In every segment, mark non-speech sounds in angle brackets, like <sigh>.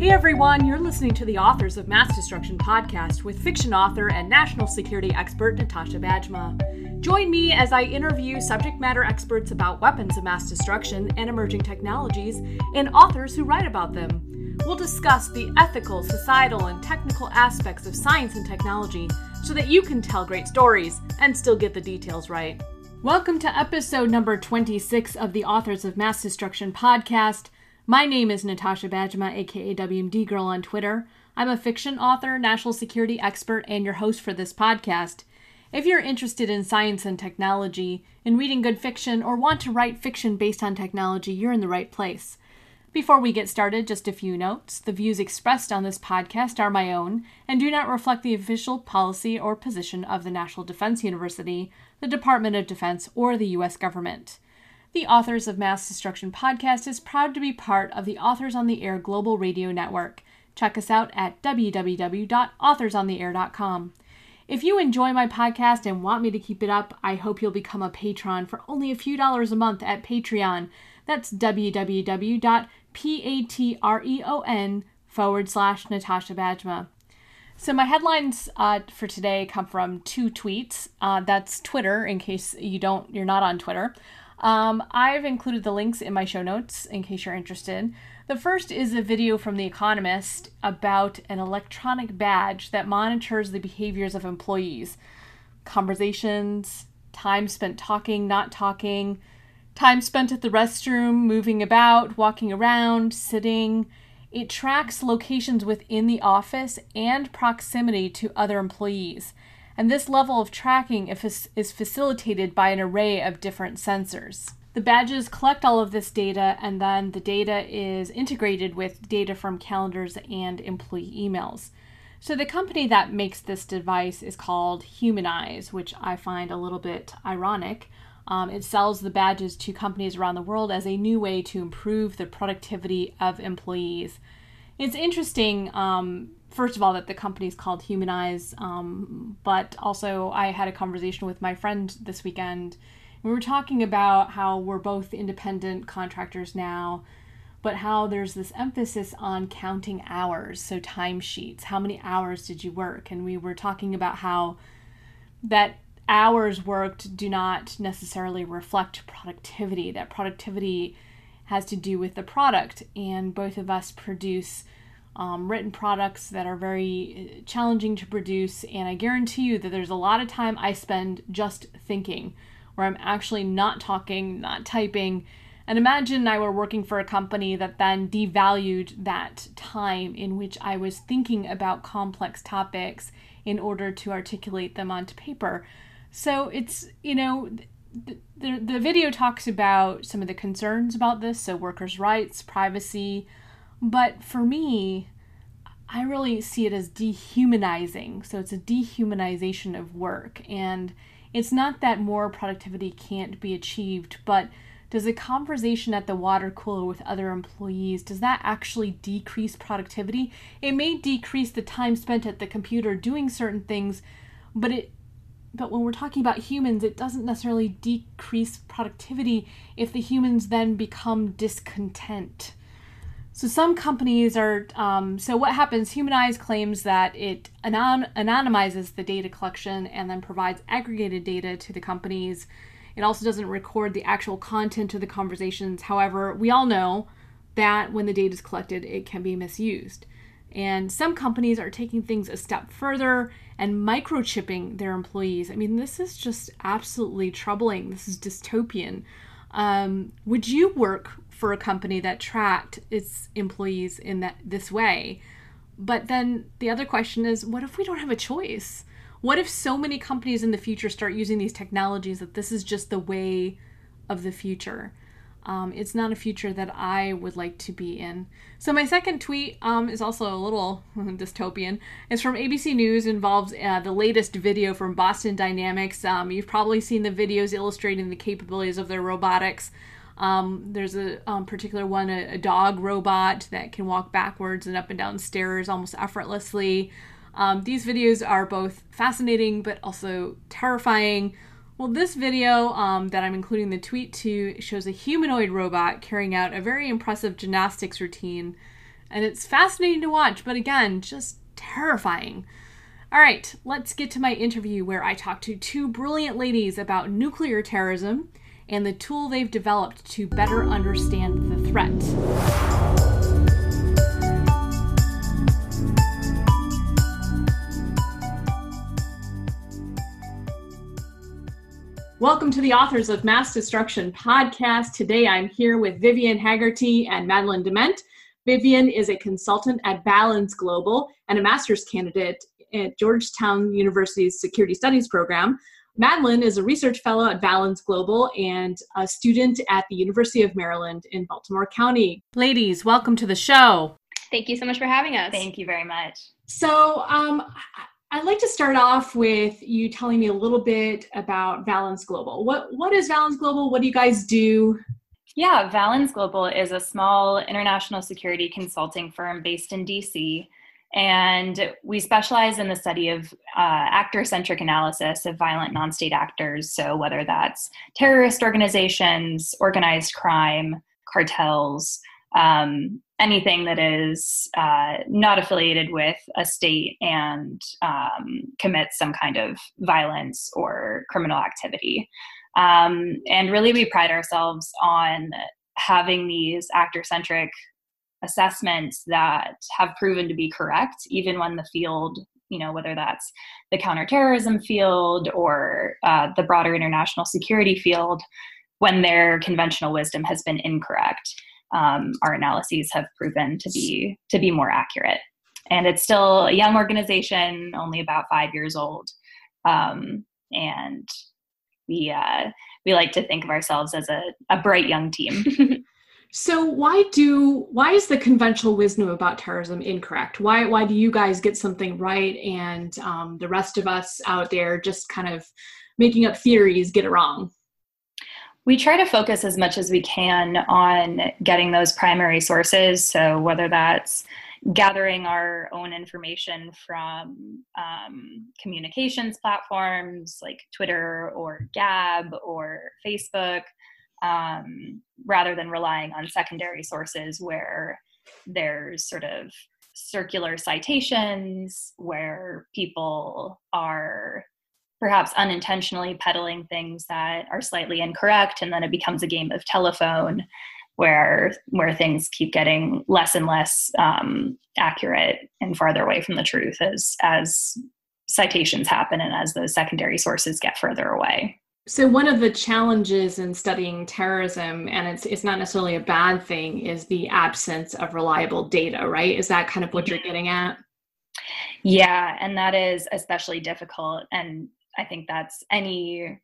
Hey everyone, you're listening to the Authors of Mass Destruction podcast with fiction author and national security expert Natasha Bajema. Join me as I interview subject matter experts about weapons of mass destruction and emerging technologies and authors who write about them. We'll discuss the ethical, societal, and technical aspects of science and technology so that you can tell great stories and still get the details right. Welcome to episode number 26 of the Authors of Mass Destruction podcast. My name is Natasha Bajema, aka WMD Girl on Twitter. I'm a fiction author, national security expert, and your host for this podcast. If you're interested in science and technology, in reading good fiction, or want to write fiction based on technology, you're in the right place. Before we get started, just a few notes. The views expressed on this podcast are my own and do not reflect the official policy or position of the National Defense University, the Department of Defense, or the U.S. government. The Authors of Mass Destruction podcast is proud to be part of the Authors on the Air Global Radio Network. Check us out at www.authorsontheair.com. If you enjoy my podcast and want me to keep it up, I hope you'll become a patron for only a few dollars a month at Patreon. That's www.patreon forward slash Natasha Bajema. So my headlines uh, for today come from two tweets. Uh, that's Twitter, in case you don't, you're not on Twitter. Um, I've included the links in my show notes in case you're interested. The first is a video from The Economist about an electronic badge that monitors the behaviors of employees, conversations, time spent talking, not talking, time spent at the restroom, moving about, walking around, sitting. It tracks locations within the office and proximity to other employees. And this level of tracking is facilitated by an array of different sensors. The badges collect all of this data, and then the data is integrated with data from calendars and employee emails. So, the company that makes this device is called Humanyze, which I find a little bit ironic. Um, it sells the badges to companies around the world as a new way to improve the productivity of employees. It's interesting, um, first of all, that the company is called Humanyze, um, but also I had a conversation with my friend this weekend. We were talking about how we're both independent contractors now, but how there's this emphasis on counting hours, so timesheets. How many hours did you work? And we were talking about how that hours worked do not necessarily reflect productivity, that productivity has to do with the product, and both of us produce. Um, written products that are very uh, challenging to produce, and I guarantee you that there's a lot of time I spend just thinking, where I'm actually not talking, not typing. And imagine I were working for a company that then devalued that time in which I was thinking about complex topics in order to articulate them onto paper. So it's, you know, the, the, the video talks about some of the concerns about this, so workers' rights, privacy, but for me, I really see it as dehumanizing. So it's a dehumanization of work. And it's not that more productivity can't be achieved, but does a conversation at the water cooler with other employees does that actually decrease productivity it may decrease the time spent at the computer doing certain things but it but when we're talking about humans, it doesn't necessarily decrease productivity if the humans then become discontent. So some companies are. Um, so what happens? Humanyze claims that it anon- anonymizes the data collection and then provides aggregated data to the companies. It also doesn't record the actual content of the conversations. However, we all know that when the data is collected, it can be misused. And some companies are taking things a step further and microchipping their employees. I mean, this is just absolutely troubling. This is dystopian. Um, would you work for a company that tracked its employees in that this way? But then the other question is, what if we don't have a choice? What if so many companies in the future start using these technologies that this is just the way of the future? Um, it's not a future that I would like to be in. So my second tweet um, is also a little <laughs> dystopian. It's from ABC News. Involves uh, the latest video from Boston Dynamics. Um, you've probably seen the videos illustrating the capabilities of their robotics. Um, there's a um, particular one, a, a, dog robot that can walk backwards and up and down stairs almost effortlessly. Um, these videos are both fascinating but also terrifying. Well, this video um, that I'm including the tweet to shows a humanoid robot carrying out a very impressive gymnastics routine And it's fascinating to watch, but again, just terrifying. All right, let's get to my interview where I talk to two brilliant ladies about nuclear terrorism and the tool they've developed to better understand the threat. Welcome to the Authors of Mass Destruction podcast. Today I'm here with Vivian Hagerty and Madeline Dement. Vivian is a consultant at Valens Global and a master's candidate at Georgetown University's Security Studies program. Madeline is a research fellow at Valens Global and a student at the University of Maryland in Baltimore County. Ladies, welcome to the show. Thank you so much for having us. Thank you very much. So, um, I'd like to start off with you telling me a little bit about Valens Global. What what is Valens Global? What do you guys do? Yeah, Valens Global is a small international security consulting firm based in DC. And we specialize in the study of uh, actor centric analysis of violent non state actors. So, whether that's terrorist organizations, organized crime, cartels, um, anything that is uh, not affiliated with a state and um, commits some kind of violence or criminal activity. Um, and really, we pride ourselves on having these actor centric assessments that have proven to be correct, even when the field, you know, whether that's the counterterrorism field or uh, the broader international security field, when their conventional wisdom has been incorrect. Um, our analyses have proven to be to be more accurate. And it's still a young organization, only about five years old, um, and we uh, we like to think of ourselves as a, a bright young team. <laughs> so why do why is the conventional wisdom about terrorism incorrect? Why why do you guys get something right and um, the rest of us out there just kind of making up theories get it wrong? We try to focus as much as we can on getting those primary sources. So whether that's gathering our own information from um, communications platforms like Twitter or Gab or Facebook, um, rather than relying on secondary sources where there's sort of circular citations where people are perhaps unintentionally peddling things that are slightly incorrect and then it becomes a game of telephone where where things keep getting less and less um, accurate and farther away from the truth as as citations happen and as those secondary sources get further away. So one of the challenges in studying terrorism, and it's it's not necessarily a bad thing, is the absence of reliable data, right? Is that kind of what you're mm-hmm. getting at? Yeah, and that is especially difficult. And I think that's any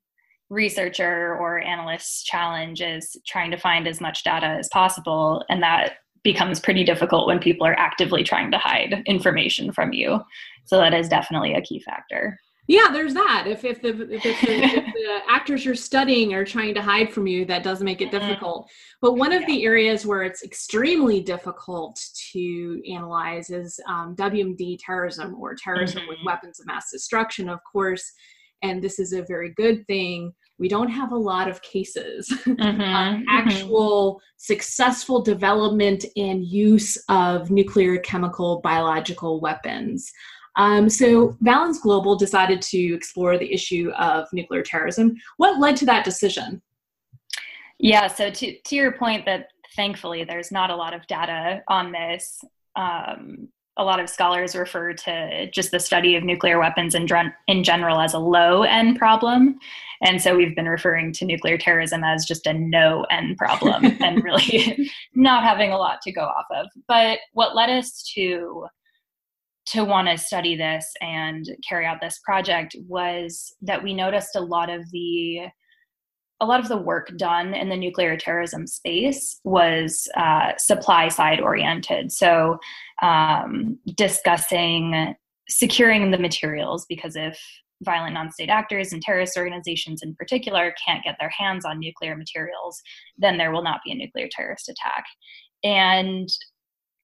researcher or analyst's challenge is trying to find as much data as possible and that becomes pretty difficult when people are actively trying to hide information from you so that is definitely a key factor yeah there's that if, if, the, if, the, if the <laughs> actors you're studying are trying to hide from you that does make it mm-hmm. difficult but one of yeah. the areas where it's extremely difficult to analyze is um, wmd terrorism or terrorism mm-hmm. with weapons of mass destruction of course and this is a very good thing we don't have a lot of cases <laughs> mm-hmm, mm-hmm. actual mm-hmm. successful development and use of nuclear chemical biological weapons um, so valens global decided to explore the issue of nuclear terrorism what led to that decision yeah so to, to your point that thankfully there's not a lot of data on this um, a lot of scholars refer to just the study of nuclear weapons in, in general as a low n problem. And so we've been referring to nuclear terrorism as just a no n problem <laughs> and really <laughs> not having a lot to go off of. But what led us to to want to study this and carry out this project was that we noticed a lot of the a lot of the work done in the nuclear terrorism space was uh, supply side oriented. So, um, discussing securing the materials, because if violent non state actors and terrorist organizations in particular can't get their hands on nuclear materials, then there will not be a nuclear terrorist attack. And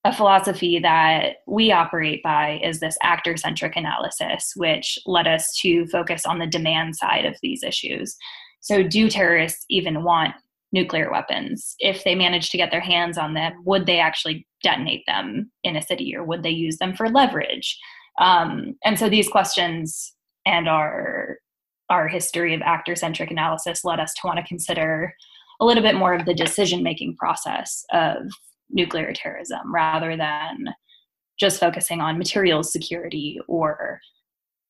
a philosophy that we operate by is this actor centric analysis, which led us to focus on the demand side of these issues. So, do terrorists even want nuclear weapons. If they managed to get their hands on them, would they actually detonate them in a city or would they use them for leverage? Um, and so these questions and our our history of actor centric analysis led us to want to consider a little bit more of the decision making process of nuclear terrorism rather than just focusing on materials security or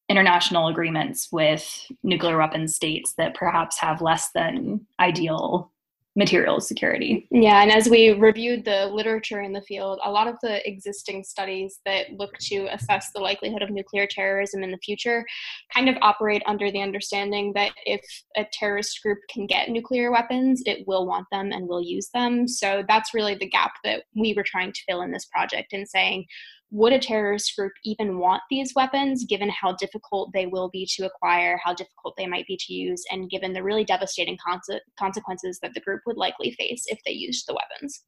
international agreements with nuclear weapons states that perhaps have less than ideal material security. Yeah, and as we reviewed the literature in the field, a lot of the existing studies that look to assess the likelihood of nuclear terrorism in the future kind of operate under the understanding that if a terrorist group can get nuclear weapons, it will want them and will use them. So that's really the gap that we were trying to fill in this project in saying would a terrorist group even want these weapons given how difficult they will be to acquire, how difficult they might be to use, and given the really devastating conse- consequences that the group would likely face if they used the weapons?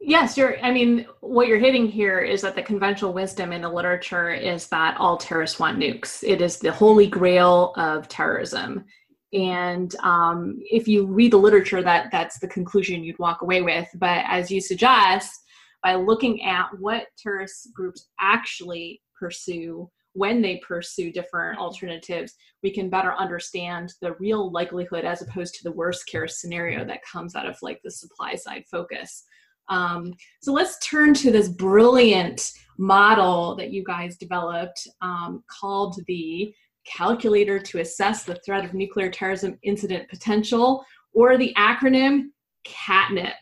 Yes, you're. I mean, what you're hitting here is that the conventional wisdom in the literature is that all terrorists want nukes. It is the holy grail of terrorism. And um, if you read the literature, that that's the conclusion you'd walk away with. But as you suggest, by looking at what terrorist groups actually pursue when they pursue different alternatives, we can better understand the real likelihood as opposed to the worst case scenario that comes out of like the supply side focus. Um, so let's turn to this brilliant model that you guys developed um, called the Calculator to Assess the Threat of Nuclear Terrorism Incident Potential, or the acronym CATNIP.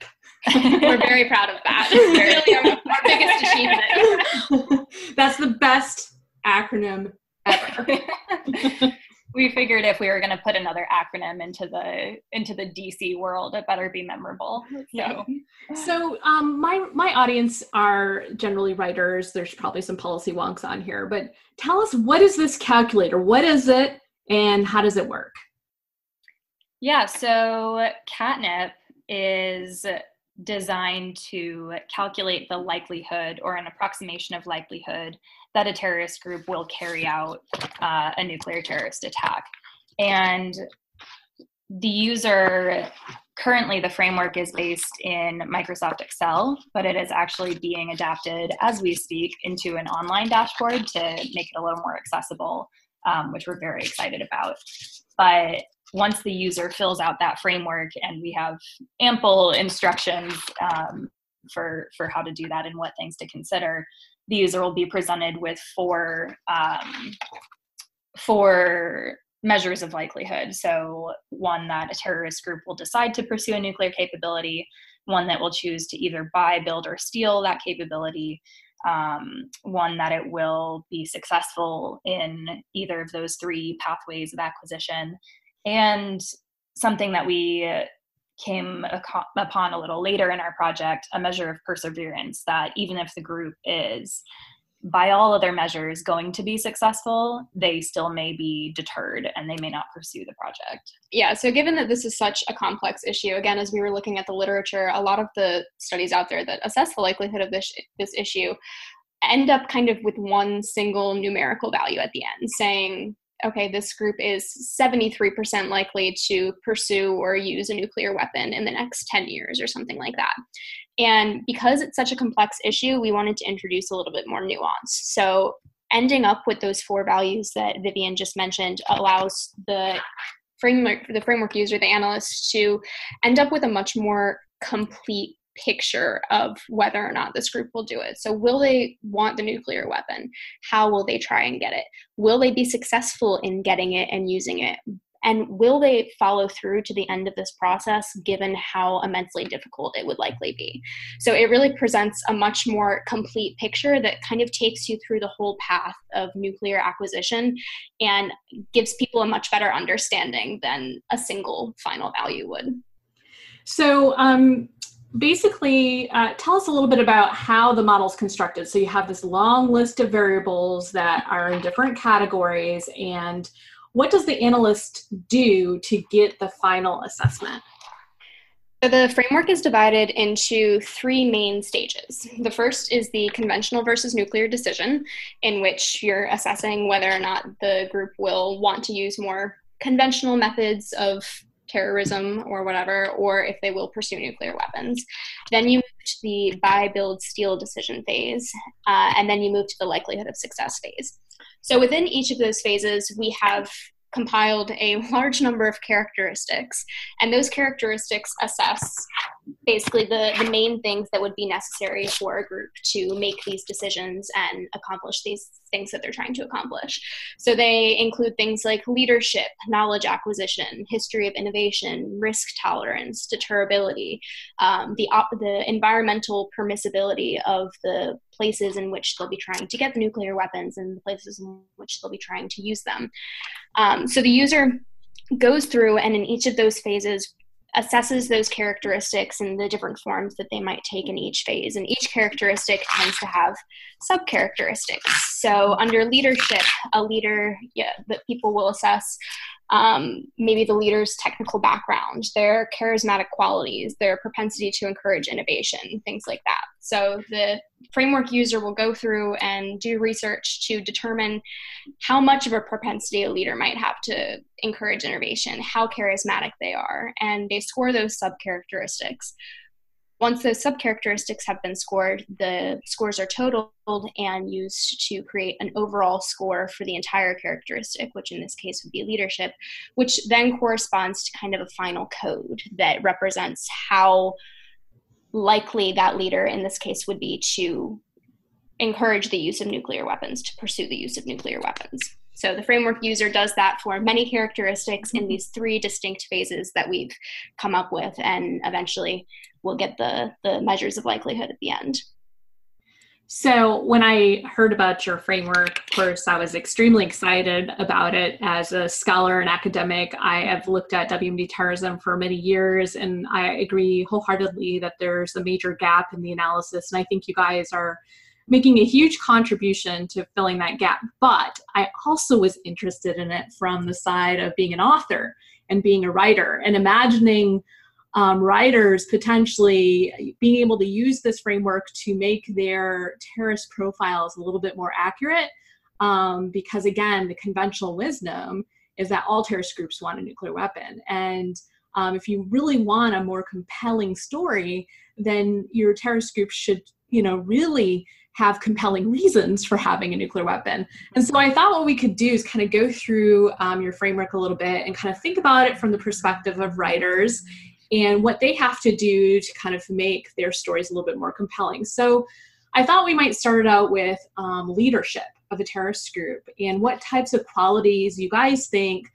<laughs> We're very proud of that. Really our, our biggest achievement. <laughs> That's the best acronym ever. <laughs> we figured if we were going to put another acronym into the into the DC world, it better be memorable. So, so um, my my audience are generally writers. There's probably some policy wonks on here, but tell us what is this calculator? What is it, and how does it work? Yeah, so CATNIP is designed to calculate the likelihood or an approximation of likelihood that a terrorist group will carry out uh, a nuclear terrorist attack. And the user currently the framework is based in Microsoft Excel, but it is actually being adapted as we speak into an online dashboard to make it a little more accessible, um, which we're very excited about. But once the user fills out that framework and we have ample instructions um, for for how to do that and what things to consider the user will be presented with four um, four measures of likelihood. So one that a terrorist group will decide to pursue a nuclear capability. One that will choose to either buy build or steal that capability. Um, one that it will be successful in either of those three pathways of acquisition and something that we came upon a little later in our project a measure of perseverance that even if the group is by all other measures going to be successful they still may be deterred and they may not pursue the project. Yeah so given that this is such a complex issue again as we were looking at the literature a lot of the studies out there that assess the likelihood of this this issue end up kind of with one single numerical value at the end saying okay, this group is 73% likely to pursue or use a nuclear weapon in the next 10 years or something like that. And because it's such a complex issue, we wanted to introduce a little bit more nuance. So, ending up with those four values that Vivian just mentioned allows the framework the framework user the analyst to end up with a much more complete picture of whether or not this group will do it. So, will they want the nuclear weapon? How will they try and get it? Will they be successful in getting it and using it? And will they follow through to the end of this process given how immensely difficult it would likely be? So, it really presents a much more complete picture that kind of takes you through the whole path of nuclear acquisition and gives people a much better understanding than a single final value would. So, um, basically uh, tell us a little bit about how the model is constructed so you have this long list of variables that are in different categories and what does the analyst do to get the final assessment so the framework is divided into three main stages. The first is the conventional versus nuclear decision, in which you're assessing whether or not the group will want to use more conventional methods of terrorism or whatever, or if they will pursue nuclear weapons. Then you move to the buy, build, steal decision phase, uh, and then you move to the likelihood of success phase. So within each of those phases, we have compiled a <laughs> large number of characteristics, and those characteristics assess basically the, the main things that would be necessary for a group to make these decisions and accomplish these things that they're trying to accomplish. So they include things like leadership, knowledge acquisition, history of innovation, risk tolerance, deterrability, um, the, op- the environmental permissibility of the places in which they'll be trying to get the nuclear weapons and the places in which they'll be trying to use them. Um, so the user goes through and in each of those phases assesses those characteristics and the different forms that they might take in each phase. And each characteristic tends to have sub characteristics. So, under leadership, a leader yeah, that people will assess um, maybe the leader's technical background, their charismatic qualities, their propensity to encourage innovation, things like that. So the framework user will go through and do research to determine how much of a propensity a leader might have to encourage innovation, how charismatic they are, and they score those sub characteristics. Once those subcharacteristics have been scored, the scores are totaled and used to create an overall score for the entire characteristic, which in this case would be leadership, which then corresponds to kind of a final code that represents how likely that leader in this case would be to encourage the use of nuclear weapons, to pursue the use of nuclear weapons. So the framework user does that for many characteristics in mm-hmm. these three distinct phases that we've come up with, and eventually we'll get the, the measures of likelihood at the end. So, when I heard about your framework, of course, I was extremely excited about it. As a scholar and academic, I have looked at WMD terrorism for many years, and I agree wholeheartedly that there's a major gap in the analysis. And I think you guys are making a huge contribution to filling that gap. But I also was interested in it from the side of being an author and being a writer and imagining um, writers potentially being able to use this framework to make their terrorist profiles a little bit more accurate. Um, because again, the conventional wisdom is that all terrorist groups want a nuclear weapon. And um, if you really want a more compelling story, then your terrorist group should, you know, really have compelling <laughs> reasons for having a nuclear weapon. And so I thought what we could do is kind of go through um, your framework a little bit and kind of think about it from the perspective of writers and what they have to do to kind of make their stories a little bit more compelling. So I thought we might start it out with um, leadership of a terrorist group and what types of qualities you guys think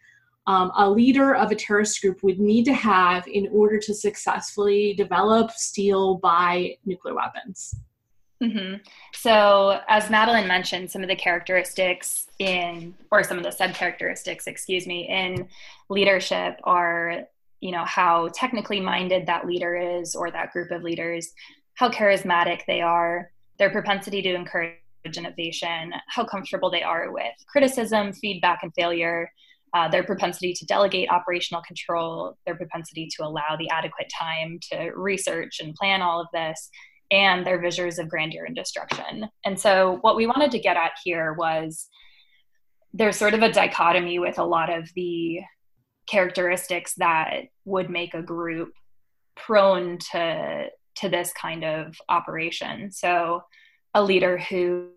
um, a leader of a terrorist group would need to have in order to successfully develop, steal, buy nuclear weapons. Mm-hmm. So, as Madeline mentioned, some of the characteristics in, or some of the sub characteristics, excuse me, in leadership are, you know, how technically minded that leader is or that group of leaders, how charismatic they are, their propensity to encourage innovation, how comfortable they are with criticism, feedback, and failure, uh, their propensity to delegate operational control, their propensity to allow the adequate time to research and plan all of this, and their visions of grandeur and destruction. And so, what we wanted to get at here was there's sort of a dichotomy with a lot of the characteristics that would make a group prone to to this kind of operation. So, a leader who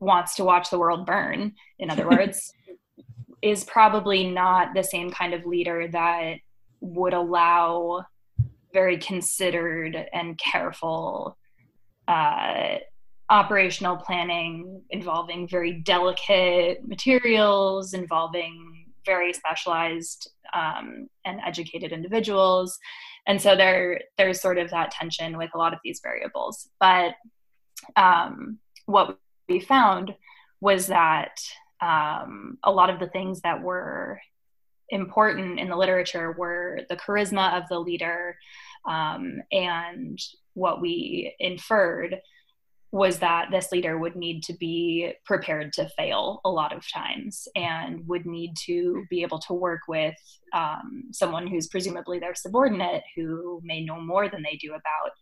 wants to watch the world burn, in other <laughs> words, is probably not the same kind of leader that would allow very considered and careful uh, operational planning involving very delicate materials, involving very specialized um, and educated individuals. And so there, there's sort of that tension with a lot of these variables. But um, what we found was that um, a lot of the things that were important in the literature were the charisma of the leader um, and what we inferred was that this leader would need to be prepared to fail a lot of times and would need to be able to work with um, someone who's presumably their subordinate who may know more than they do about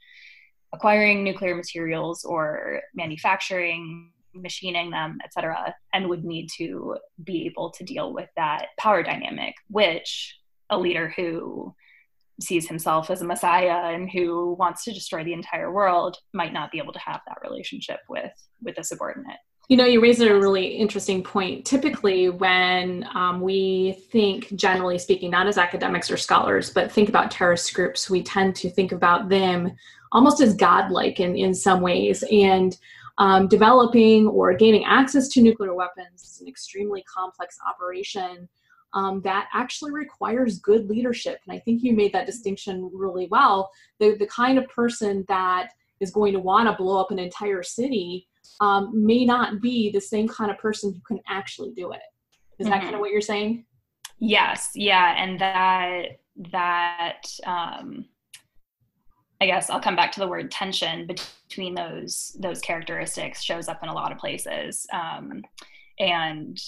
acquiring nuclear materials or manufacturing machining them, etc., and would need to be able to deal with that power dynamic, which a leader who sees himself as a messiah and who wants to destroy the entire world might not be able to have that relationship with with a subordinate you know, you raise a really interesting point. Typically, when um, we think, generally speaking, not as academics or scholars, but think about terrorist groups, we tend to think about them almost as godlike in, in some ways. And um, developing or gaining access to nuclear weapons is an extremely complex operation um, that actually requires good leadership. And I think you made that distinction really well. The, the kind of person that is going to want to blow up an entire city um, may not be the same kind of person who can actually do it. Is mm-hmm. that kind of what you're saying? Yes, yeah, and that that um, I guess I'll come back to the word tension between those those characteristics shows up in a lot of places, um, and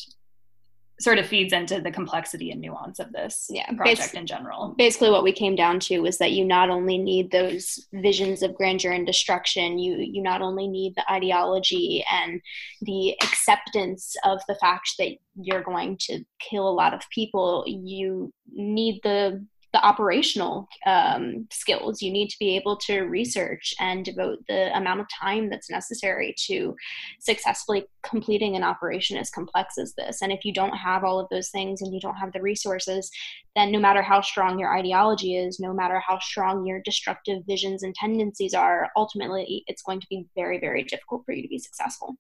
sort of feeds into the complexity and nuance of this yeah, project in general. Basically, what we came down to was that you not only need those visions of grandeur and destruction, you you not only need the ideology and the acceptance of the fact that you're going to kill a lot of people. You need the the operational um, skills. You need to be able to research and devote the amount of time that's necessary to successfully completing an operation as complex as this. And if you don't have all of those things and you don't have the resources, then no matter how strong your ideology is, no matter how strong your destructive visions and tendencies are, ultimately it's going to be very, very difficult for you to be successful.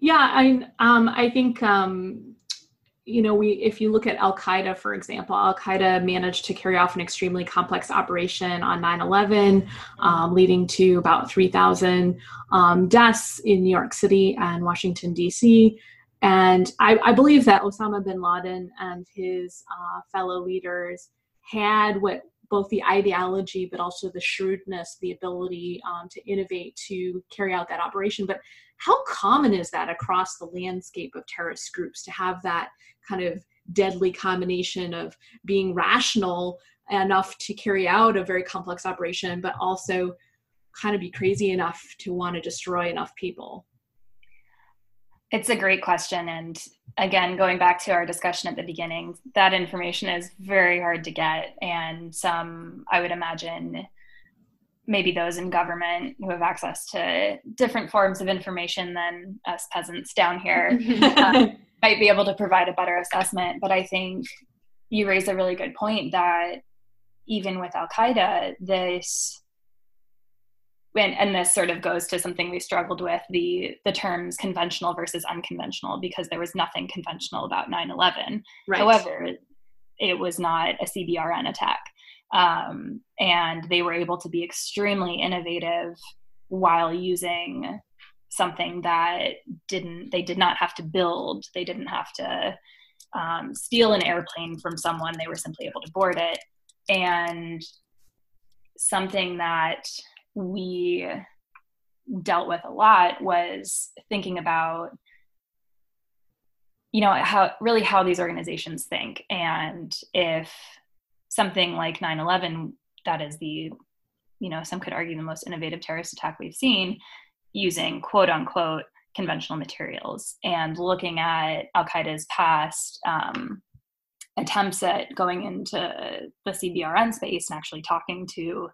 Yeah, I um, I think um, you know, we if you look at Al Qaeda, for example, Al Qaeda managed to carry off an extremely complex operation on 9/11, um, leading to about 3,000 um, deaths in New York City and Washington D.C. And I, I, believe that Osama bin Laden and his uh, fellow leaders had what both the ideology but also the shrewdness, the ability um, to innovate to carry out that operation. But how common is that across the landscape of terrorist groups to have that kind of deadly combination of being rational enough to carry out a very complex operation, but also kind of be crazy enough to want to destroy enough people? It's a great question. And again, going back to our discussion at the beginning, that information is very hard to get. And some, I would imagine, maybe those in government who have access to different forms of information than us peasants down here uh, <laughs> might be able to provide a better assessment. But I think you raise a really good point that even with Al Qaeda, this and, and this sort of goes to something we struggled with the the terms conventional versus unconventional because there was nothing conventional about 9-11 right. however it was not a cbrn attack um, and they were able to be extremely innovative while using something that didn't they did not have to build. They didn't have to um, steal an airplane from someone. They were simply able to board it. And something that we dealt with a lot was thinking about you know how really how these organizations think. And if something like 9-11 that is the you know some could argue the most innovative terrorist attack we've seen using quote unquote conventional materials and looking at Al Qaeda's past um, attempts at going into the CBRN space and actually talking to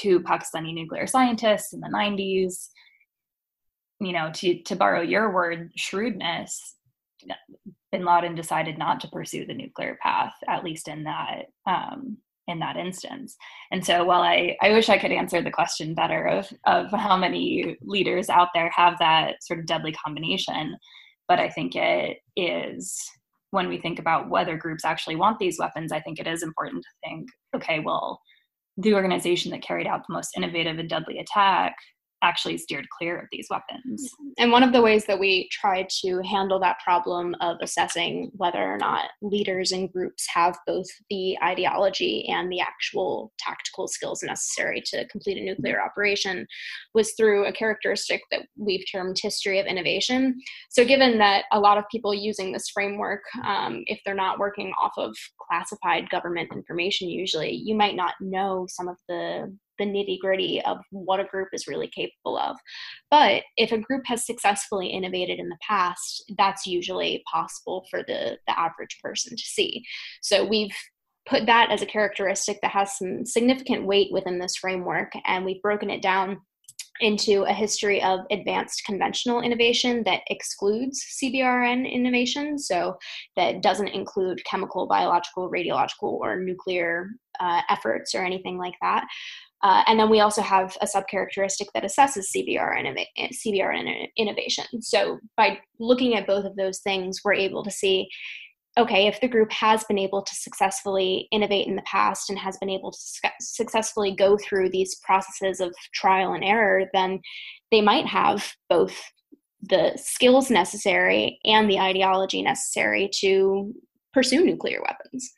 to Pakistani nuclear scientists in the 90s. You know, to to borrow your word, shrewdness. Bin Laden decided not to pursue the nuclear path, at least in that um, in that instance. And so while I, I wish I could answer the question better of, of how many leaders out there have that sort of deadly combination, but I think it is when we think about whether groups actually want these weapons, I think it is important to think, okay, well, the organization that carried out the most innovative and deadly attack actually steered clear of these weapons. And one of the ways that we try to handle that problem of assessing whether or not leaders and groups have both the ideology and the actual tactical skills necessary to complete a nuclear operation was through a characteristic that we've termed history of innovation. So, given that a lot of people using this framework, um, if they're not working off of classified government information, usually, you might not know some of the the nitty gritty of what a group is really capable of. But if a group has successfully innovated in the past, that's usually possible for the, the average person to see. So we've put that as a characteristic that has some significant weight within this framework, and we've broken it down into a history of advanced conventional innovation that excludes CBRN innovation, so that doesn't include chemical, biological, radiological, or nuclear uh, efforts or anything like that. Uh, and then we also have a subcharacteristic that assesses CBRN, CBRN innovation. So by looking at both of those things, we're able to see okay, if the group has been able to successfully innovate in the past and has been able to su- successfully go through these processes of trial and error, then they might have both the skills necessary and the ideology necessary to pursue nuclear weapons.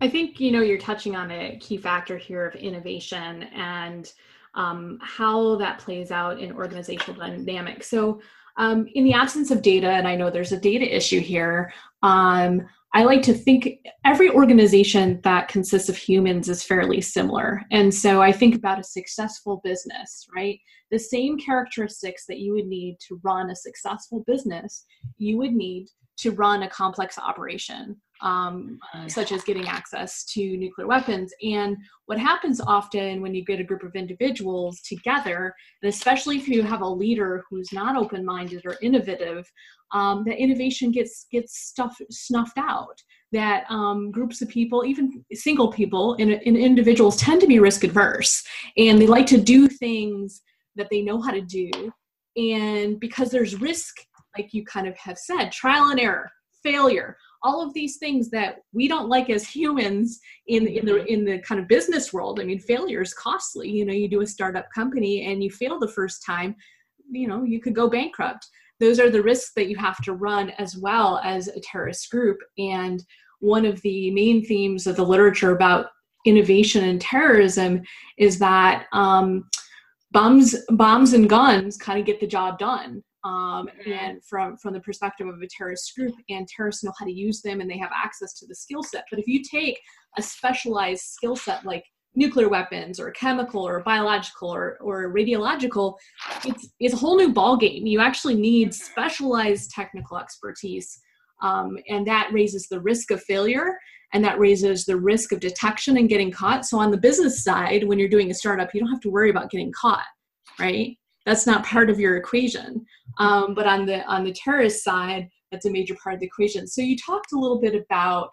I think you know you're touching on a key factor here of innovation and um, how that plays out in organizational dynamics. So um, in the absence of data, and I know there's a data issue here, um, I like to think every organization that consists of humans is fairly similar. And so I think about a successful business, right? The same characteristics that you would need to run a successful business, you would need to run a complex operation um, such as getting access to nuclear weapons. And what happens often when you get a group of individuals together, and especially if you have a leader who's not open-minded or innovative, um, that innovation gets gets stuff snuffed out. That um, groups of people, even single people and, and individuals, tend to be risk adverse, and they like to do things that they know how to do. And because there's risk, like you kind of have said, trial and error, failure, all of these things that we don't like as humans in in the in the kind of business world. I mean failure is costly. You know you do a startup company and you fail the first time you know you could go bankrupt. Those are the risks that you have to run as well as a terrorist group. And one of the main themes of the literature about innovation and terrorism is that um, bombs bombs and guns kind of get the job done um, and from from the perspective of a terrorist group and terrorists know how to use them and they have access to the skill set. But if you take a specialized skill set like nuclear weapons or chemical or biological or, or radiological it's, it's a whole new ball game you actually need specialized technical expertise um, and that raises the risk of failure and that raises the risk of detection and getting caught. So on the business side when you're doing a startup you don't have to worry about getting caught right that's not part of your equation. Um, but on the on the terrorist side that's a major part of the equation. So you talked a little bit about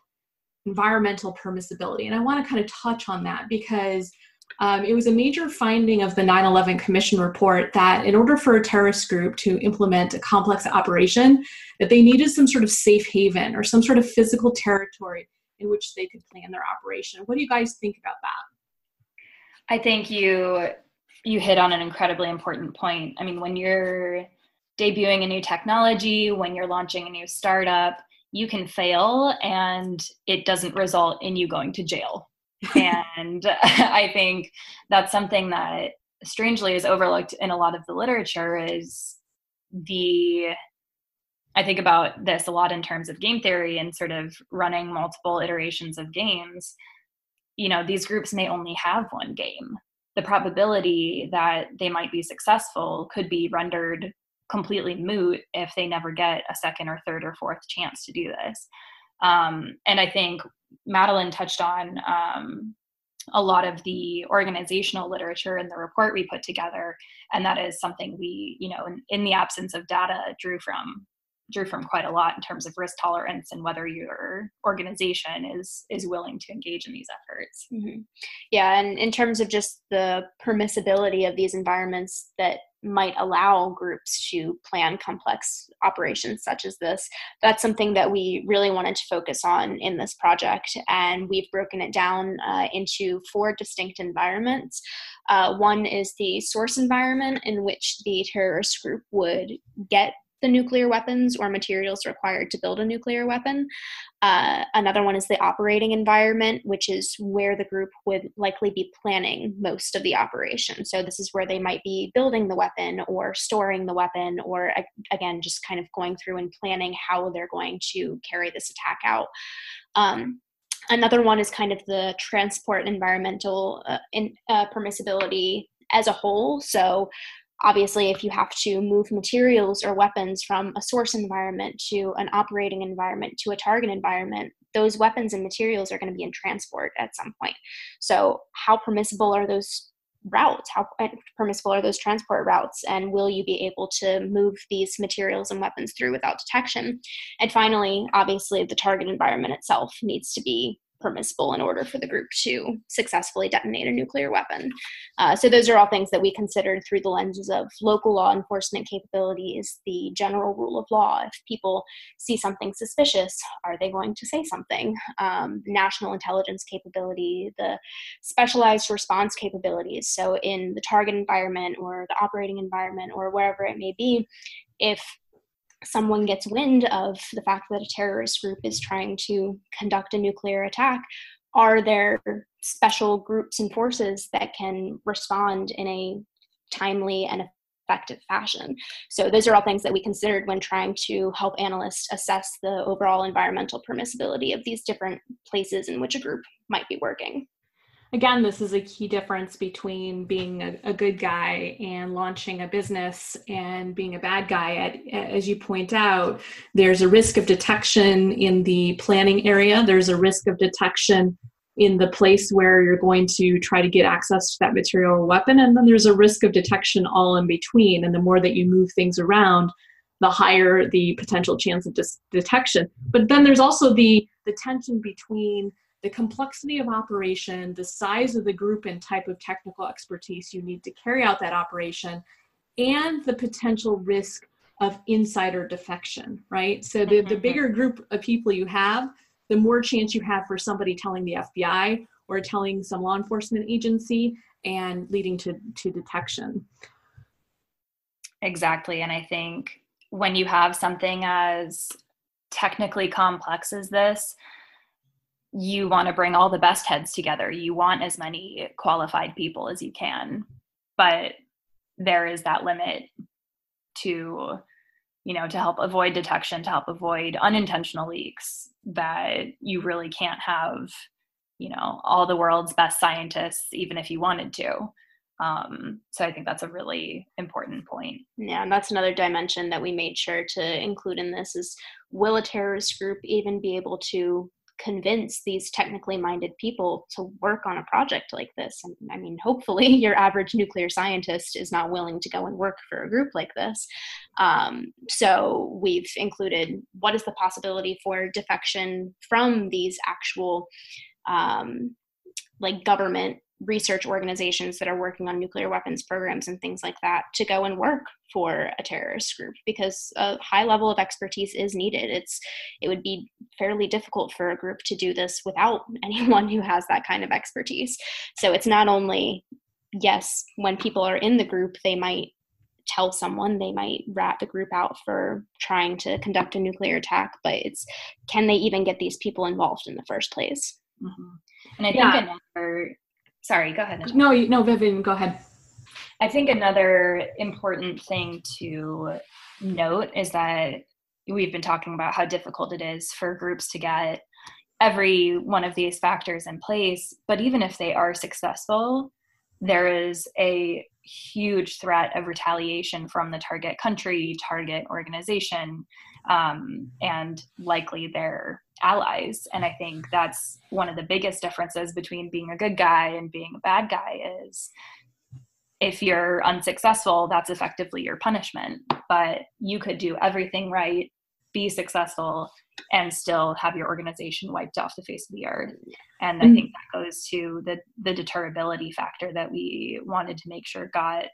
environmental permissibility and i want to kind of touch on that because um, it was a major finding of the 9-11 commission report that in order for a terrorist group to implement a complex operation that they needed some sort of safe haven or some sort of physical territory in which they could plan their operation. What do you guys think about that? I think you you hit on an incredibly important point. I mean, when you're debuting a new technology, when you're launching a new startup, you can fail and it doesn't result in you going to jail. <laughs> and <laughs> I think that's something that strangely is overlooked in a lot of the literature is the I think about this a lot in terms of game theory and sort of running multiple iterations of games. You know, these groups may only have one game the probability that they might be successful could be rendered completely moot if they never get a second or third or fourth chance to do this. Um, and I think Madeline touched on um, a lot of the organizational literature in the report we put together, and that is something we, you know, in, in the absence of data, drew from drew from quite a lot in terms of risk tolerance and whether your organization is is willing to engage in these efforts mm-hmm. yeah and in terms of just the permissibility of these environments that might allow groups to plan complex operations such as this that's something that we really wanted to focus on in this project and we've broken it down uh, into four distinct environments uh, one is the source environment in which the terrorist group would get the nuclear weapons or materials required to build a nuclear weapon. Uh, another one is the operating environment, which is where the group would likely be planning most of the operation. So, this is where they might be building the weapon or storing the weapon, or again, just kind of going through and planning how they're going to carry this attack out. Um, another one is kind of the transport environmental uh, in, uh, permissibility as a whole. So, obviously if you have to move materials or weapons from a source environment to an operating environment to a target environment those weapons and materials are going to be in transport at some point. So, how permissible are those routes? How eh, permissible are those transport routes? And will you be able to move these materials and weapons through without detection? And finally, obviously, the target environment itself needs to be permissible in order for the group to successfully detonate a nuclear weapon. Uh, so, those are all things that we considered through the lenses of local law enforcement capabilities, the general rule of law. If people see something suspicious, are they going to say something? Um, national intelligence capability, the specialized response capabilities. So, in the target environment or the operating environment or wherever it may be, if someone gets wind of the fact that a terrorist group is trying to conduct a nuclear attack, are there special groups and forces that can respond in a timely and effective fashion? So, those are all things that we considered when trying to help analysts assess the overall environmental permissibility of these different places in which a group might be working again, this is a key difference between being a, a, good guy and launching a business and being a bad guy. At, as you point out, there's a risk of detection in the planning area, there's a risk of detection in the place where you're going to try to get access to that material or weapon, and then there's a risk of detection all in between. And the more that you move things around, the higher the potential chance of dis- detection. But then there's also the the tension between the complexity of operation, the size of the group and type of technical expertise you need to carry out that operation, and the potential risk of insider defection, right? So the, the mm-hmm. bigger group of people you have, the more chance you have for somebody telling the FBI or telling some law enforcement agency and leading to, to detection. Exactly. And I think when you have something as technically complex as this, you want to bring all the best heads together. You want as many qualified people as you can. But there is that limit to, you know, to help avoid detection, to help avoid unintentional leaks, that you really can't have, you know, all the world's best scientists, even if you wanted to. Um, so I think that's a really important point. Yeah, and that's another dimension that we made sure to include in this is will a terrorist group even be able to convince these technically minded people to work on a project like this. And I mean, hopefully, <laughs> your average nuclear scientist is not willing to go and work for a group like this. Um, so we've included what is the possibility for defection from these actual um, like government research organizations that are working on nuclear weapons programs and things like that to go and work for a terrorist group because a high level of expertise is needed it's it would be fairly difficult for a group to do this without <laughs> anyone who has that kind of expertise so it's not only yes when people are in the group they might tell someone they might rat the group out for trying to conduct a nuclear attack but it's can they even get these people involved in the first place mm-hmm. and i think yeah. another sorry, go ahead. No, you, no, Vivian, go ahead. I think another important thing to note is that we've been talking about how difficult it is for groups to get every one of these factors in place. But even if they are successful, there is a huge threat of retaliation from the target country, target organization, um, and likely their allies. And I think that's one of the biggest differences between being a good guy and being a bad guy is if you're unsuccessful, that's effectively your punishment. But you could do everything right, be successful, and still have your organization wiped off the face of the earth. And I mm. think that goes to the the deterrability factor that we wanted to make sure got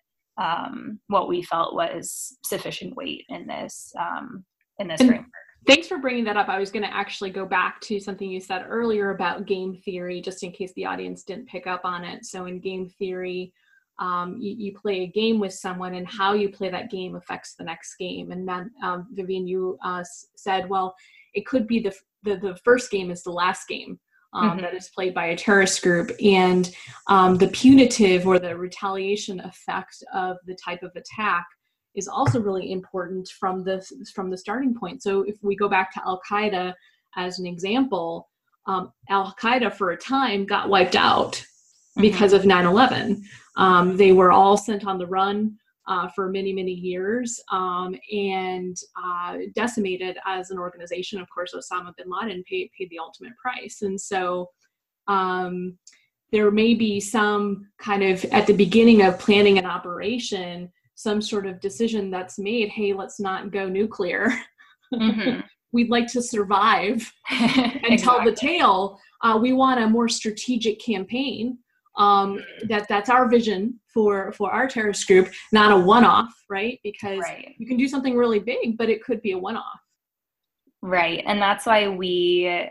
um, what we felt was sufficient weight in this um, in this framework. Thanks for bringing that up. I was going to actually go back to something you said earlier about game theory, just in case the audience didn't pick up on it. So, in game theory, um, you, you, play a game with someone, and how you play that game affects the next game. And then, um, Vivian, you uh, said, well, it could be the, the, the first game is the last game. Um, mm-hmm. that is played by a terrorist group, and um, the punitive or the retaliation effect of the type of attack is also really important from the from the starting point. So if we go back to Al Qaeda as an example, um, Al Qaeda for a time got wiped out mm-hmm. because of 9/11. Um, they were all sent on the run. uh, for many, many years um, and uh, decimated as an organization. Of course, Osama bin Laden paid, paid the ultimate price. And so um, there may be some kind of, at the beginning of planning an operation, some sort of decision that's made hey, let's not go nuclear. Mm-hmm. <laughs> We'd like to survive <laughs> and exactly. tell the tale. Uh, we want a more strategic campaign um, that that's our vision for for our terrorist group not a one-off right because right. you can do something really big but it could be a one-off right and that's why we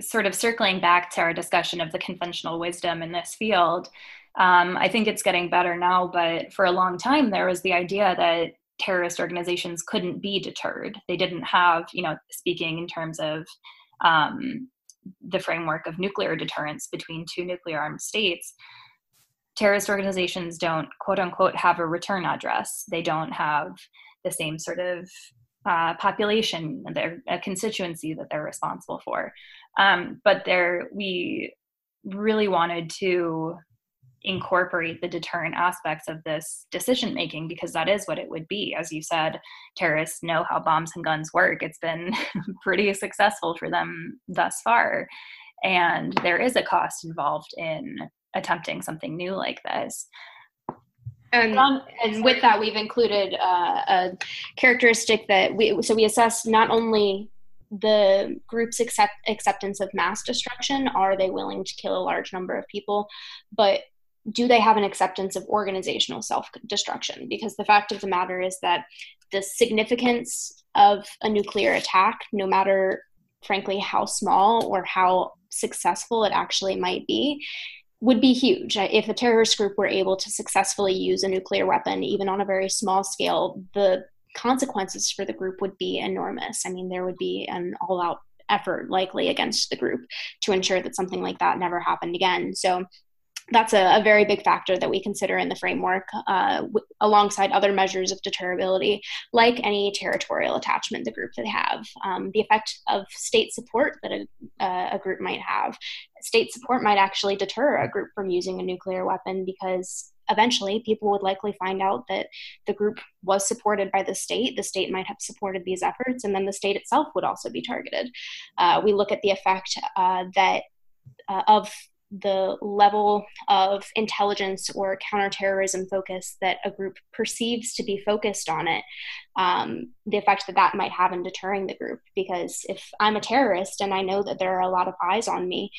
sort of circling back to our discussion of the conventional wisdom in this field um, i think it's getting better now but for a long time there was the idea that terrorist organizations couldn't be deterred they didn't have you know speaking in terms of um, the framework of nuclear deterrence between two nuclear armed states, terrorist organizations don't quote unquote have a return address. They don't have the same sort of uh, population, their a constituency that they're responsible for. Um, but there, we really wanted to incorporate the deterrent aspects of this decision making because that is what it would be. As you said, terrorists know how bombs and guns work. It's been <laughs> pretty successful for them thus far. And there is a cost involved in attempting something new like this. And, and with that, we've included uh, a characteristic that we so we assess not only the group's accept, acceptance of mass destruction are they willing to kill a large number of people but do they have an acceptance of organizational self destruction? Because the fact of the matter is that the significance of a nuclear attack, no matter frankly how small or how successful it actually might be, would be huge. If a terrorist group were able to successfully use a nuclear weapon, even on a very small scale, the consequences for the group would be enormous. I mean, there would be an all out effort likely against the group to ensure that something like that never happened again. So that's a, a, very big factor that we consider in the framework uh, w- alongside other measures of deterrability like any territorial attachment the group that have. Um, the effect of state support that a, uh, a, group might have. State support might actually deter a group from using a nuclear weapon because eventually people would likely find out that the group was supported by the state the state might have supported these efforts and then the state itself would also be targeted. Uh, we look at the effect uh, that uh, of the level of intelligence or counterterrorism focus that a group perceives to be focused on it, um, the effect that that might have in deterring the group. Because if I'm a terrorist and I know that there are a lot of eyes on me,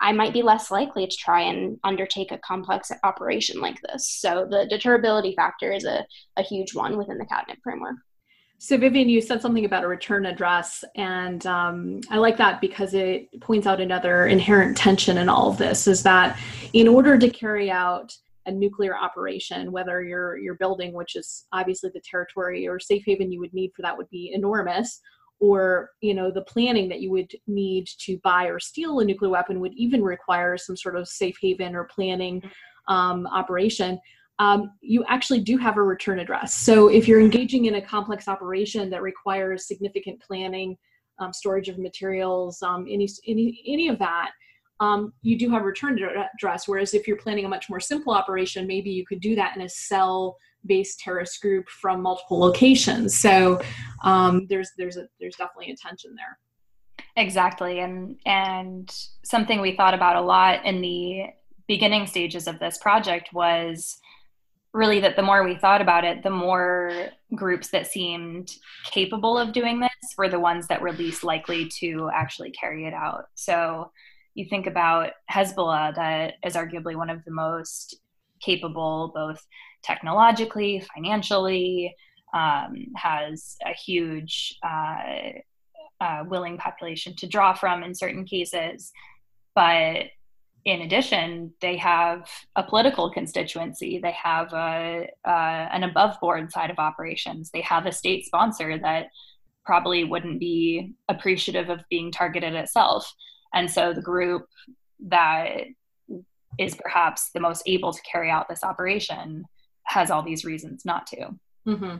I might be less likely to try and undertake a complex operation like this. So the deterrability factor is a, a huge one within the cabinet framework. So, Vivian, you said something about a return address, and um, I like that because it points out another inherent tension in all of this is that in order to carry out a nuclear operation, whether you're, you're building, which is obviously the territory or safe haven you would need for that would be enormous, or you know the planning that you would need to buy or steal a nuclear weapon would even require some sort of safe haven or planning um, operation um, you actually do have a return address. So if you're engaging in a complex operation that requires significant planning, um, storage of materials, um, any, any, any of that, um, you do have a return address. Whereas if you're planning a much more simple operation, maybe you could do that in a cell based terrorist group from multiple locations. So um, there's, there's, a, there's definitely a tension there. Exactly. And, and something we thought about a lot in the beginning stages of this project was really that the more we thought about it, the more groups that seemed capable of doing this were the ones that were least likely to actually carry it out. So you think about Hezbollah, that is arguably one of the most capable, both technologically, financially, um, has a huge uh, uh, willing population to draw from in certain cases. But in addition, they have a political constituency. They have a, uh, an above board side of operations. They have a state sponsor that probably wouldn't be appreciative of being targeted itself. And so the group that is perhaps the most able to carry out this operation has all these reasons not to. Mm-hmm.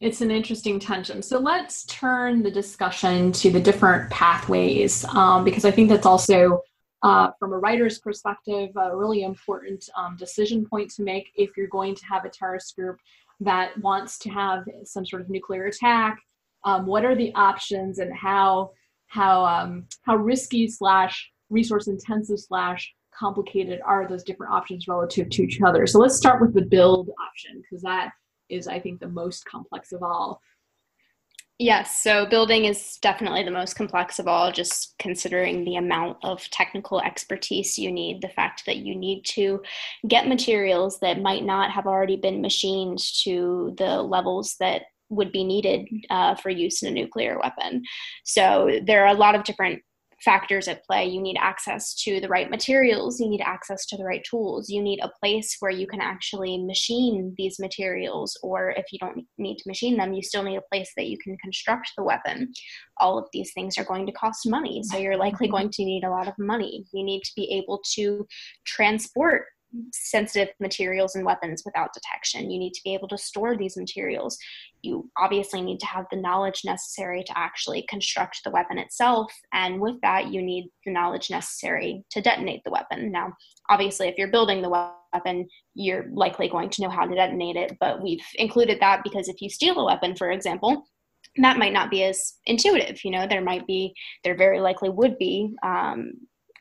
It's an interesting tension. So let's turn the discussion to the different pathways um, because I think that's also uh, from a writer's perspective, a really important um, decision point to make if you're going to have a terrorist group that wants to have some sort of nuclear attack. Um, what are the options and how how um, how risky slash resource intensive slash complicated are those different options relative to each other? So let's start with the build option because that is, I think, the most complex of all. Yes, so building is definitely the most complex of all, just considering the amount of technical expertise you need, the fact that you need to get materials that might not have already been machined to the levels that would be needed uh, for use in a nuclear weapon. So there are a lot of different factors at play. You need access to the right materials, you need access to the right tools, you need a place where you can actually machine these materials, or if you don't need to machine them, you still need a place that you can construct the weapon. All of these things are going to cost money, so you're likely mm-hmm. going to need a lot of money. You need to be able to transport sensitive materials and weapons without detection. You need to be able to store these materials. You obviously need to have the knowledge necessary to actually construct the weapon itself. And with that, you need the knowledge necessary to detonate the weapon. Now, obviously, if you're building the weapon, you're likely going to know how to detonate it. But we've included that because if you steal a weapon, for example, that might not be as intuitive. You know, there might be, there very likely would be um,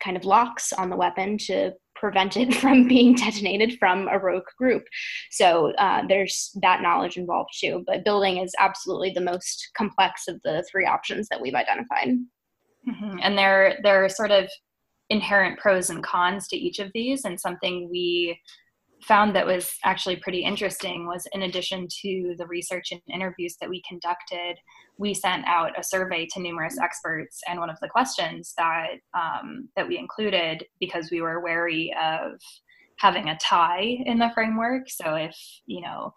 kind of locks on the weapon to prevented <laughs> from being detonated from a rogue group. So uh, there's that knowledge involved too. But building is absolutely the most complex of the three options that we've identified. Mm-hmm. And there, there are sort of inherent pros and cons to each of these, and something we found that was actually pretty interesting was in addition to the research and interviews that we conducted we sent out a survey to numerous experts and one of the questions that um, that we included because we were wary of having a tie in the framework. So if you know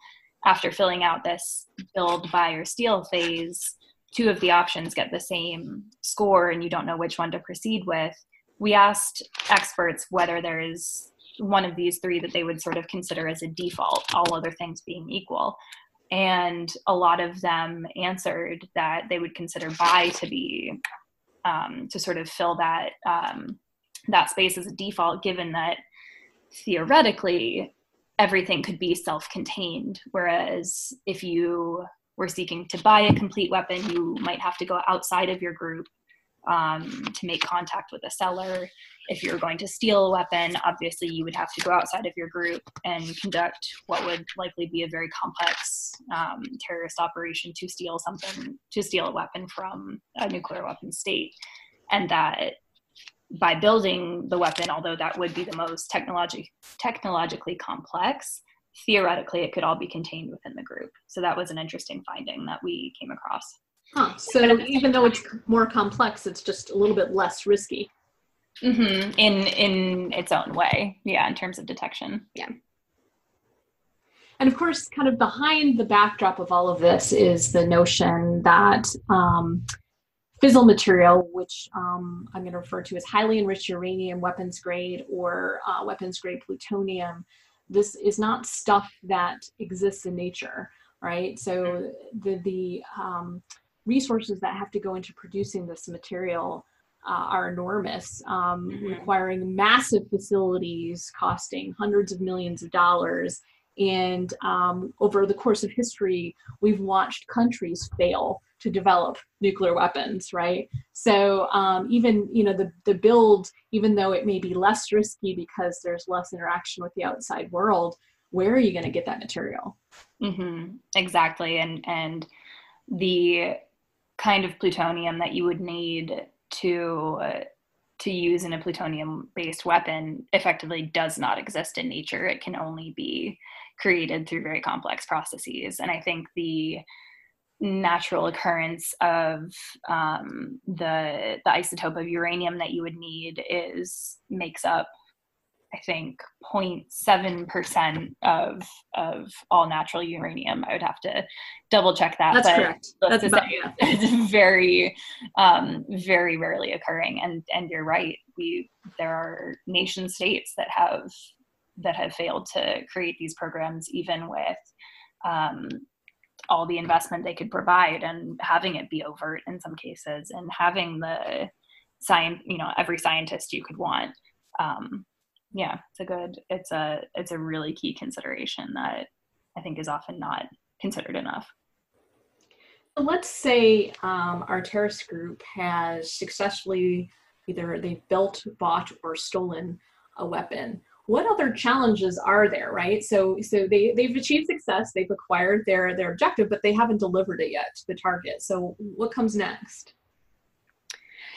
after filling out this build buy or steal phase two of the options get the same score and you don't know which one to proceed with we asked experts whether there is one of these three that they would sort of consider as a default, all other things being equal. And a lot of them answered that they would consider buy to be um, to sort of fill that um, that space as a default, given that theoretically everything could be self-contained. Whereas if you were seeking to buy a complete weapon, you might have to go outside of your group um, to make contact with a seller. If you're going to steal a weapon, obviously you would have to go outside of your group and conduct what would likely be a very complex um, terrorist operation to steal something, to steal a weapon from a nuclear weapon state. And that by building the weapon, although that would be the most technologi- technologically complex, theoretically it could all be contained within the group. So that was an interesting finding that we came across. Huh. So even though it's more complex, it's just a little bit less risky. Mm-hmm. In in its own way, yeah. In terms of detection, yeah. And of course, kind of behind the backdrop of all of this is the notion that um, fissile material, which um, I'm going to refer to as highly enriched uranium, weapons grade, or uh, weapons grade plutonium, this is not stuff that exists in nature, right? So the the um, resources that have to go into producing this material uh, are enormous, um, mm-hmm. requiring massive facilities costing hundreds of millions of dollars. And um, over the course of history, we've watched countries fail to develop nuclear weapons, right? So um, even you know the the build, even though it may be less risky because there's less interaction with the outside world, where are you going to get that material? Mm-hmm. Exactly, and and the kind of plutonium that you would need to uh, to use in a plutonium based weapon effectively does not exist in nature. It can only be created through very complex processes. And i think the natural occurrence of um, the the isotope of uranium that you would need is makes up I think 0.7% of of all natural uranium. I would have to double check that. That's correct. That's about, yeah. <laughs> It's very, um, very rarely occurring. And and you're right. We there are nation states that have that have failed to create these programs, even with um, all the investment they could provide, and having it be overt in some cases, and having the science, you know, every scientist you could want. Um, yeah, it's a good, it's a, it's a really key consideration that I think is often not considered enough. So let's say um, our terrorist group has successfully either they've built, bought, or stolen a weapon. What other challenges are there, right? So, so they they've achieved success, they've acquired their their objective, but they haven't delivered it yet to the target. So, what comes next?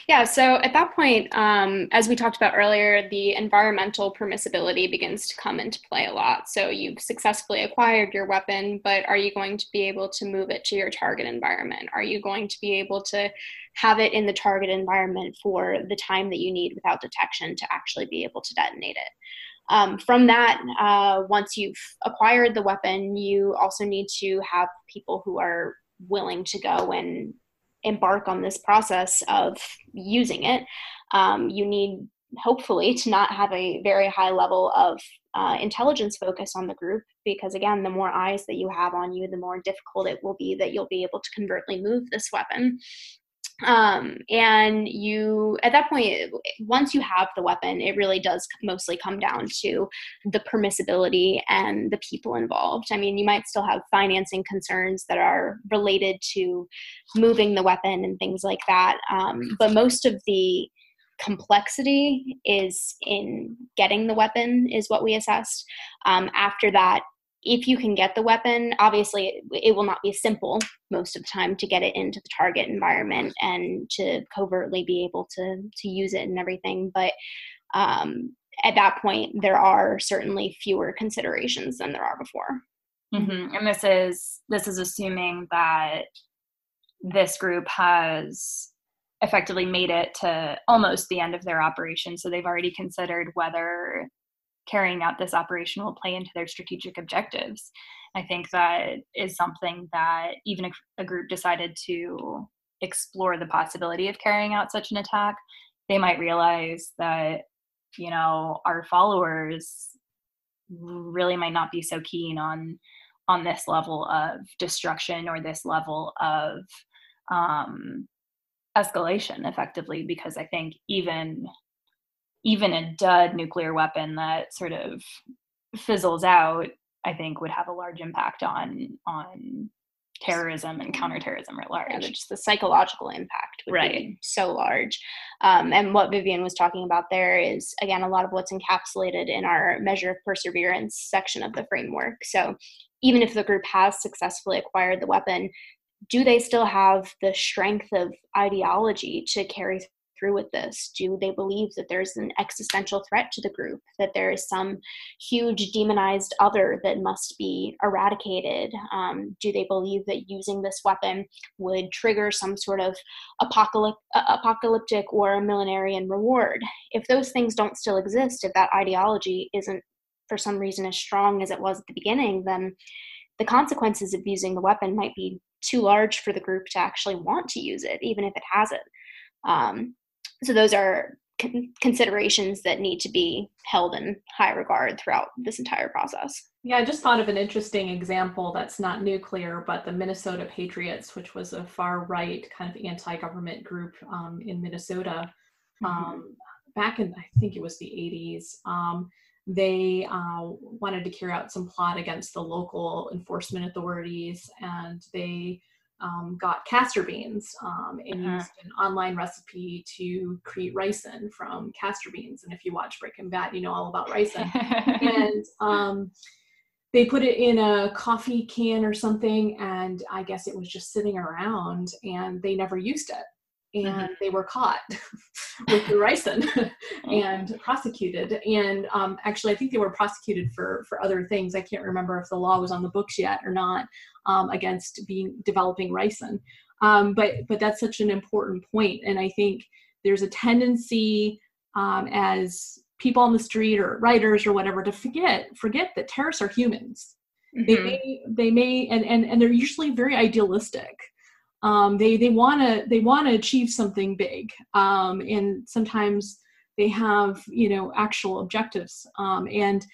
Yeah, so at that point, um, as we talked about earlier, the environmental permissibility begins to come into play a lot. So you've successfully acquired your weapon, but are you going to be able to move it to your target environment? Are you going to be able to have it in the target environment for the time that you need without detection to actually be able to detonate it? Um, from that, uh, once you've acquired the weapon, you also need to have people who are willing to go and embark on this process of using it, um, you need hopefully to not have a very high level of uh, intelligence focus on the group because again the more eyes that you have on you the more difficult it will be that you'll be able to covertly move this weapon um, and you at that point once you have the weapon it really does mostly come down to the permissibility and the people involved. I mean you might still have financing concerns that are related to moving the weapon and things like that um, but most of the complexity is in getting the weapon is what we assessed. Um, after that if you can get the weapon, obviously it, will not be simple most of the time to get it into the target environment and to covertly be able to to use it and everything. But um, at that point, there are certainly fewer considerations than there are before. Mm-hmm. And this is this is assuming that this group has effectively made it to almost the end of their operation. So they've already considered whether carrying out this operation will play into their strategic objectives. I think that is something that even if a group decided to explore the possibility of carrying out such an attack, they might realize that, you know, our followers really might not be so keen on on this level of destruction or this level of um, escalation effectively because i think even even a dud nuclear weapon that sort of fizzles out, I think would have a large impact on on terrorism and counterterrorism at large. Yeah, just the psychological impact would right. be so large. Um, and what Vivian was talking about there is again a lot of what's encapsulated in our measure of perseverance section of the framework. So even if the group has successfully acquired the weapon, do they still have the strength of ideology to carry through with this? Do they believe that there's an existential threat to the group, that there is some huge demonized other that must be eradicated? Um, do they believe that using this weapon would trigger some sort of apocalyptic, apocalyptic or millenarian reward? If those things don't still exist, if that ideology isn't for some reason as strong as it was at the beginning, then the consequences of using the weapon might be too large for the group to actually want to use it, even if it has it. Um, so those are considerations that need to be held in high regard throughout this entire process. Yeah, I just thought of an interesting example that's not nuclear, but the Minnesota Patriots, which was a far right kind of anti government group um, in Minnesota mm-hmm. um, back in, I think it was the 80s. Um, they uh, wanted to carry out some plot against the local enforcement authorities and they um, got castor beans um, and uh-huh. used an online recipe to create ricin from castor beans. And if you watch Breaking Bad, you know all about ricin. <laughs> and um, they put it in a coffee can or something, and I guess it was just sitting around, and they never used it and mm-hmm. they were caught <laughs> with the ricin <laughs> and prosecuted. And um, actually, I think they were prosecuted for for other things. I can't remember if the law was on the books yet or not um, against being developing ricin. Um, but but that's such an important point, and I think there's a tendency um, as people on the street or writers or whatever to forget forget that terrorists are humans. Mm-hmm. They may they may and, and and they're usually very idealistic um, they they want to they want to achieve something big um, and sometimes they have you know actual objectives um, and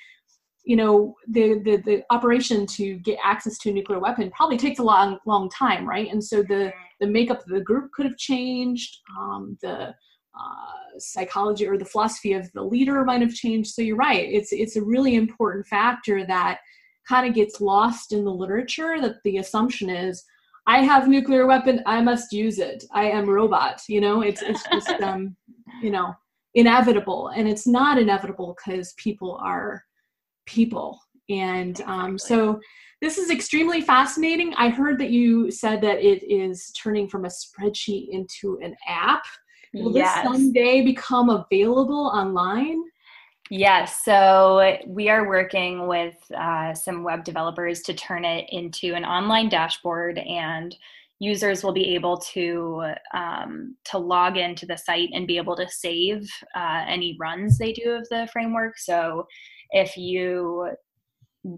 you know the, the the operation to get access to a nuclear weapon probably takes a long long time right and so the the makeup of the group could have changed um, the uh, psychology or the philosophy of the leader might have changed. So you're right. It's it's a really important factor that kind of gets lost in the literature. That the assumption is, I have nuclear weapon, I must use it. I am robot. You know, it's it's just <laughs> um, you know inevitable, and it's not inevitable because people are people, and um, so this is extremely fascinating. I heard that you said that it is turning from a spreadsheet into an app. Will yes. this someday become available online? Yes, so we are working with uh, some web developers to turn it into an online dashboard, and users will be able to um, to log into the site and be able to save uh, any runs they do of the framework. So if you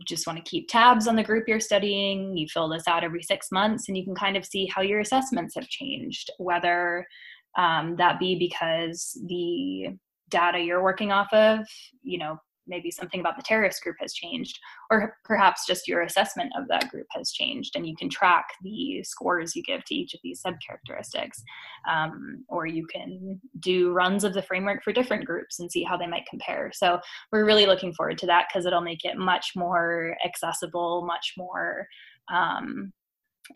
just want to keep tabs on the group you're studying. You fill this out every six months and you can kind of see how your assessments have changed, whether um, that be because the data you're working off of, you know, maybe something about the terrorist group has changed, or perhaps just your assessment of that group has changed, and you can track the scores you give to each of these subcharacteristics. Um, or you can do runs of the framework for different groups and see how they might compare. So we're really looking forward to that because it'll make it much more accessible, much more um,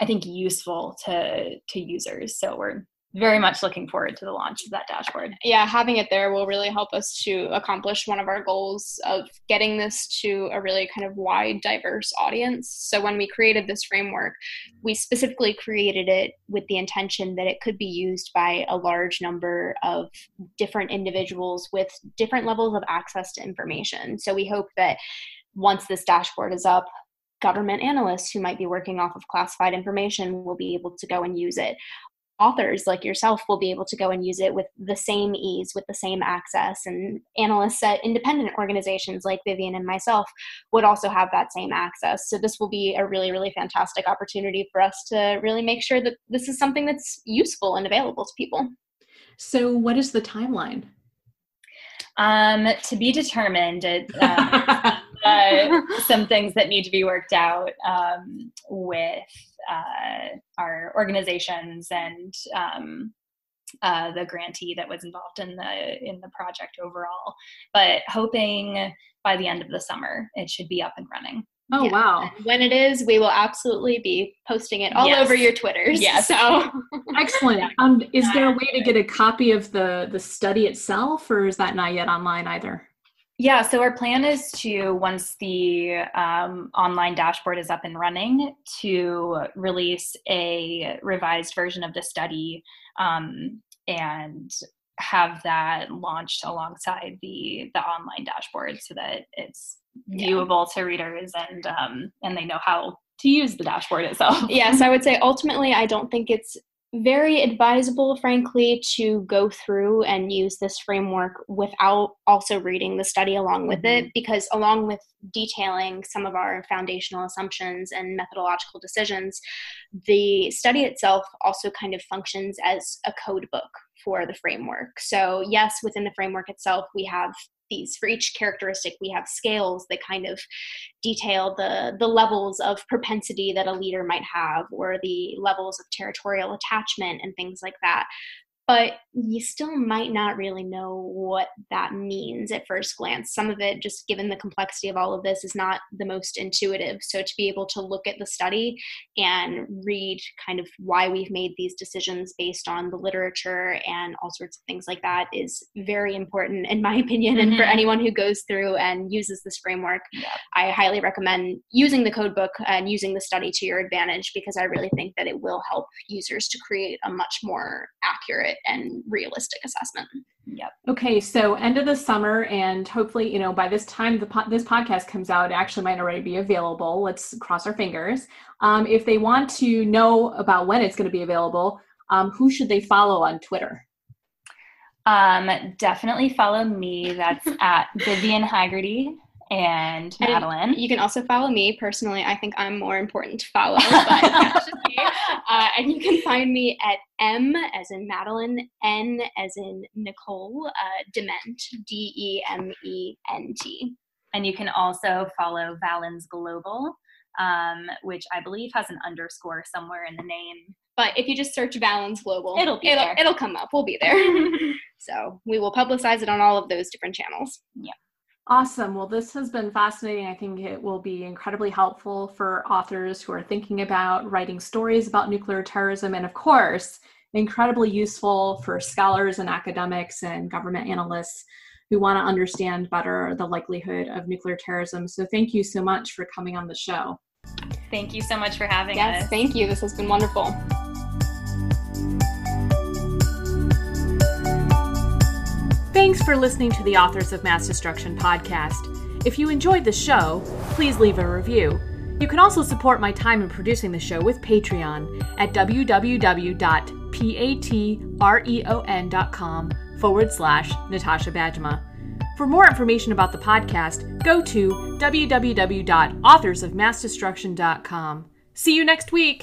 I think useful to to users. So we're very much looking forward to the launch of that dashboard. Yeah, having it there will really help us to accomplish one of our goals of getting this to a really kind of wide, diverse audience. So, when we created this framework, we specifically created it with the intention that it could be used by a large number of different individuals with different levels of access to information. So, we hope that once this dashboard is up, government analysts who might be working off of classified information will be able to go and use it authors like yourself will be able to go and use it with the same ease, with the same access. And analysts at independent organizations like Vivian and myself would also have that same access. So this will be a really, really fantastic opportunity for us to really make sure that this is something that's useful and available to people. So, what is the timeline? Um, to be determined. It, um, <laughs> uh, some things that need to be worked out um, with uh, our organizations and um, uh, the grantee that was involved in the in the project overall. But hoping by the end of the summer it should be up and running. Oh yeah. wow! And when it is, we will absolutely be posting it all yes. over your Twitters. Yes. So <laughs> excellent. Um, is there a way to get a copy of the the study itself, or is that not yet online either? Yeah, so our plan is to, once the um, online dashboard is up and running, to release a revised version of the study um, and have that launched alongside the the online dashboard so that it's viewable yeah. to readers and um, and they know how to use the dashboard itself. yes, I <laughs> would say ultimately I don't think it's very advisable, frankly, to go through and use this framework without also reading the study along with mm-hmm. it, because along with detailing some of our foundational assumptions and methodological decisions, the study itself also kind of functions as a code book for the framework. So, yes, within the framework itself, we have these for each characteristic we have scales that kind of detail the the levels of propensity that a leader might have or the levels of territorial attachment and things like that but you still might not really know what that means at first glance. Some of it, just given the complexity of all of this, is not the most intuitive. So, to be able to look at the study and read kind of why we've made these decisions based on the literature and all sorts of things like that is very important, in my <laughs> opinion. Mm-hmm. And for mm-hmm. anyone who goes through and uses this framework, yeah. I highly recommend using the code book and using the study to your advantage because I really think that it will help users to create a much more accurate accurate and realistic assessment. Yep. Okay, so end of the summer, and hopefully, you know, by this time the po- this podcast comes out, it actually might already be available. Let's cross our fingers. Um, if they want to know about when it's going to be available, um, who should they follow on Twitter? Um, definitely follow me. That's <laughs> at Vivian Hagerty and Madeline. And you can also follow me personally. I think I'm more important to follow, but <laughs> uh, and you can find me at M as in Madeline, N as in Nicole, uh, Dement, D E M E N T. And you can also follow Valens Global um, which I believe has an underscore somewhere in the name. But if you just search Valens Global, It'll be it'll, there. it'll come up. We'll be there. <laughs> so we will publicize it on all of those different channels. Awesome. Well, this has been fascinating. I think it will be incredibly helpful for authors who are thinking about writing stories about nuclear terrorism, and of course, incredibly useful for scholars and academics and government analysts who want to understand better the likelihood of nuclear terrorism. So, thank you so much for coming on the show. Thank you so much for having Yes, us. thank you. This has been wonderful. Thanks for listening to the Authors of Mass Destruction podcast. If you enjoyed the show, please leave a review. You can also support my time in producing the show with Patreon at www.patreon.com forward slash Natasha Bajema. For more information about the podcast, go to www.authorsofmassdestruction.com. See you next week!